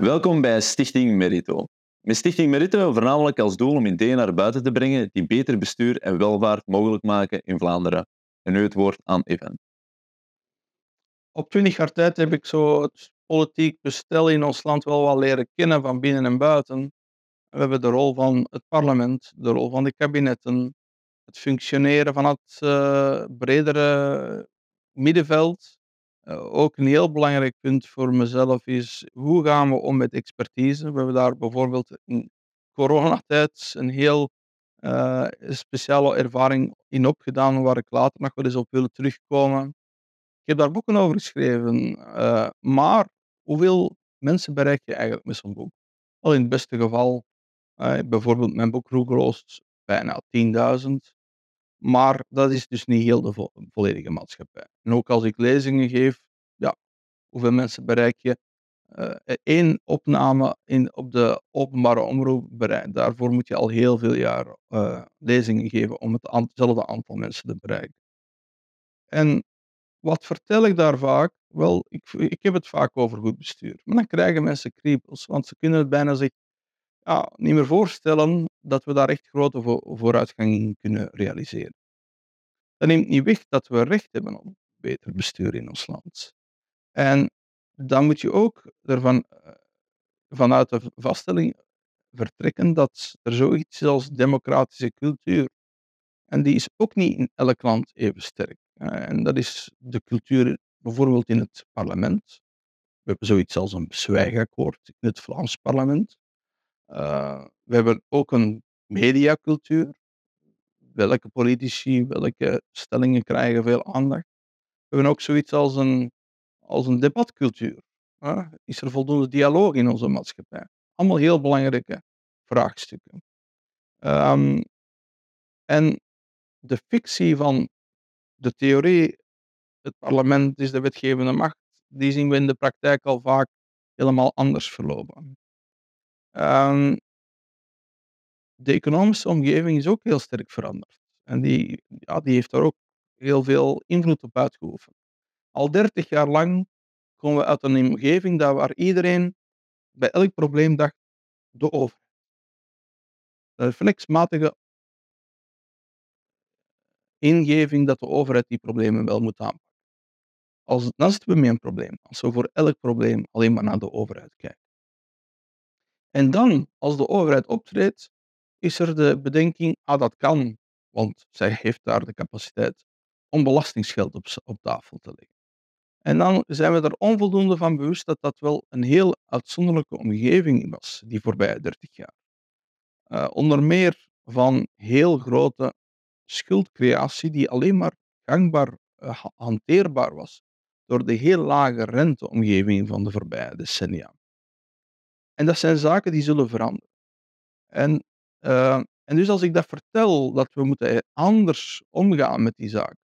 Welkom bij Stichting Merito. Met Stichting Merito voornamelijk als doel om ideeën naar buiten te brengen die beter bestuur en welvaart mogelijk maken in Vlaanderen. En nu het woord aan Evan. Op twintig jaar tijd heb ik zo het politiek bestel in ons land wel wat leren kennen van binnen en buiten. We hebben de rol van het parlement, de rol van de kabinetten, het functioneren van het eh, bredere middenveld. Eh, ook een heel belangrijk punt voor mezelf is hoe gaan we om met expertise. We hebben daar bijvoorbeeld in coronatijd een heel eh, speciale ervaring in opgedaan, waar ik later nog wel eens op wil terugkomen. Ik heb daar boeken over geschreven, eh, maar hoeveel mensen bereik je eigenlijk met zo'n boek? Al in het beste geval, eh, bijvoorbeeld mijn boek Roegeloos, bijna 10.000. Maar dat is dus niet heel de vo- volledige maatschappij. En ook als ik lezingen geef, hoeveel mensen bereik je? Eh, één opname in, op de openbare omroep bereikt. Daarvoor moet je al heel veel jaar eh, lezingen geven om hetzelfde aantal mensen te bereiken. En wat vertel ik daar vaak? Wel, ik, ik heb het vaak over goed bestuur. Maar dan krijgen mensen kriebels, want ze kunnen het bijna zich ja, niet meer voorstellen dat we daar echt grote vo- vooruitgang in kunnen realiseren. Dat neemt niet weg dat we recht hebben op beter bestuur in ons land. En dan moet je ook ervan eh, vanuit de vaststelling vertrekken dat er zoiets is als democratische cultuur. En die is ook niet in elk land even sterk. En dat is de cultuur bijvoorbeeld in het parlement. We hebben zoiets als een zwijgakkoord in het Vlaams parlement. Eh, we hebben ook een mediacultuur. Welke politici, welke stellingen krijgen veel aandacht. We hebben ook zoiets als een, als een debatcultuur. Is er voldoende dialoog in onze maatschappij? Allemaal heel belangrijke vraagstukken. Ehm, en de fictie van de theorie, het parlement is de wetgevende macht, die zien we in de praktijk al vaak helemaal anders verlopen. Ehm, de economische omgeving is ook heel sterk veranderd. En die, ja, die heeft daar ook heel veel invloed op uitgeoefend. Al 30 jaar lang komen we uit een omgeving daar waar iedereen bij elk probleem dacht, de overheid. De reflexmatige ingeving dat de overheid die problemen wel moet aanpakken. Als, dan zitten we met een probleem. Als we voor elk probleem alleen maar naar de overheid kijken. En dan, als de overheid optreedt, is er de bedenking, ah dat kan, want zij heeft daar de capaciteit om belastingsgeld op, op tafel te leggen. En dan zijn we er onvoldoende van bewust dat dat wel een heel uitzonderlijke omgeving was, die voorbije 30 jaar. Eh, onder meer van heel grote schuldcreatie die alleen maar gangbaar, eh, ha- hanteerbaar was door de heel lage renteomgeving van de voorbije decennia. En dat zijn zaken die zullen veranderen. En, eh, en dus als ik dat vertel, dat we moeten anders omgaan met die zaken.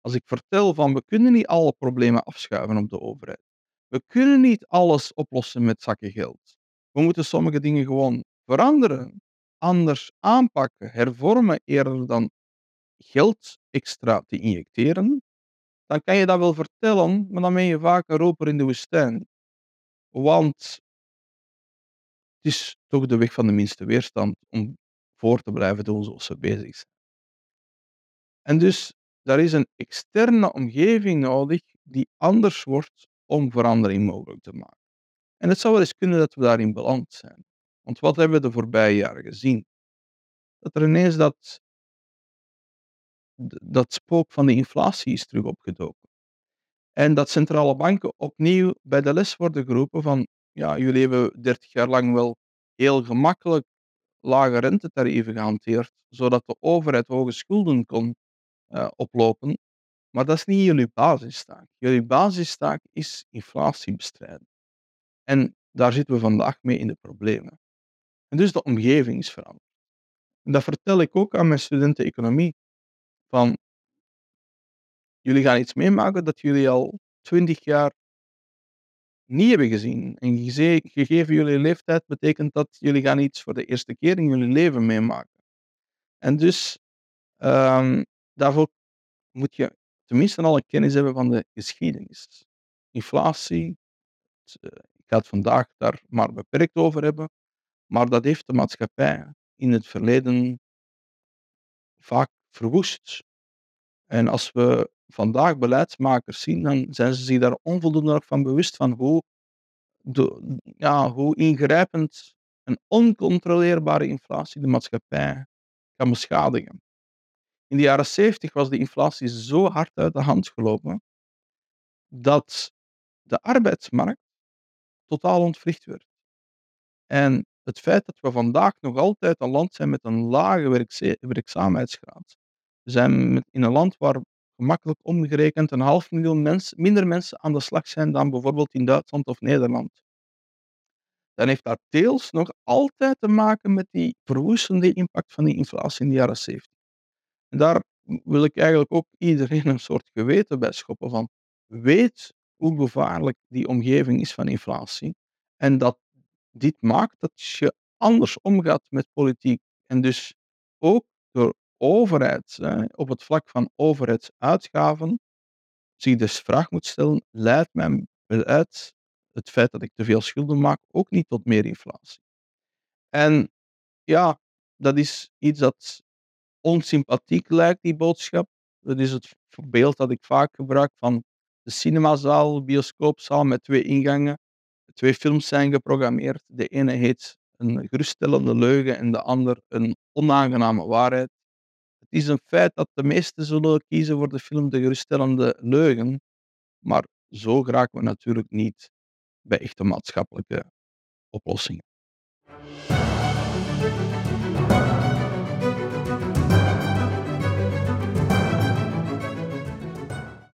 Als ik vertel van we kunnen niet alle problemen afschuiven op de overheid. We kunnen niet alles oplossen met zakken geld. We moeten sommige dingen gewoon veranderen, anders aanpakken, hervormen eerder dan geld extra te injecteren. Dan kan je dat wel vertellen, maar dan ben je vaak een roper in de woestijn. Want het is toch de weg van de minste weerstand om voor te blijven doen zoals we bezig zijn. En dus daar is een externe omgeving nodig die anders wordt om verandering mogelijk te maken. En het zou wel eens kunnen dat we daarin beland zijn. Want wat hebben we de voorbije jaren gezien? Dat er ineens dat, dat spook van de inflatie is terug opgedoken. En dat centrale banken opnieuw bij de les worden geroepen van ja, jullie hebben 30 jaar lang wel heel gemakkelijk lage rentetarieven gehanteerd, zodat de overheid hoge schulden kon eh, oplopen. Maar dat is niet jullie basistaak. Jullie basistaak is inflatie bestrijden. En daar zitten we vandaag mee in de problemen. En dus de omgeving is veranderd. En dat vertel ik ook aan mijn studenten economie. Van, jullie gaan iets meemaken dat jullie al 20 jaar niet hebben gezien. En gegeven jullie leeftijd betekent dat jullie gaan iets voor de eerste keer in jullie leven meemaken. En dus ehm, daarvoor moet je tenminste al een kennis hebben van de geschiedenis. Inflatie, eh, ga het vandaag daar maar beperkt over hebben, maar dat heeft de maatschappij in het verleden vaak verwoest. En als we vandaag beleidsmakers zien, dan zijn ze zich daar onvoldoende van bewust van hoe, de, ja, hoe ingrijpend een oncontroleerbare inflatie de maatschappij kan beschadigen. In de jaren 70 was de inflatie zo hard uit de hand gelopen dat de arbeidsmarkt totaal ontwricht werd. En het feit dat we vandaag nog altijd een land zijn met een lage werkzaamheidsgraad. We zijn in een land waar gemakkelijk omgerekend een half miljoen mensen, minder mensen aan de slag zijn dan bijvoorbeeld in Duitsland of Nederland. Dan heeft dat deels nog altijd te maken met die verwoestende impact van die inflatie in de jaren 70. En daar wil ik eigenlijk ook iedereen een soort geweten bij schoppen van weet hoe gevaarlijk die omgeving is van inflatie en dat dit maakt dat je anders omgaat met politiek en dus ook door overheid, op het vlak van overheidsuitgaven, zich dus vraag moet stellen, leidt mijn beleid, het feit dat ik te veel schulden maak, ook niet tot meer inflatie? En ja, dat is iets dat onsympathiek lijkt, die boodschap. Dat is het beeld dat ik vaak gebruik van de cinemazaal, bioscoopzaal met twee ingangen. Twee films zijn geprogrammeerd. De ene heet een geruststellende leugen en de ander een onaangename waarheid. Het is een feit dat de meesten zullen kiezen voor de film De geruststellende leugen, maar zo geraken we natuurlijk niet bij echte maatschappelijke oplossingen.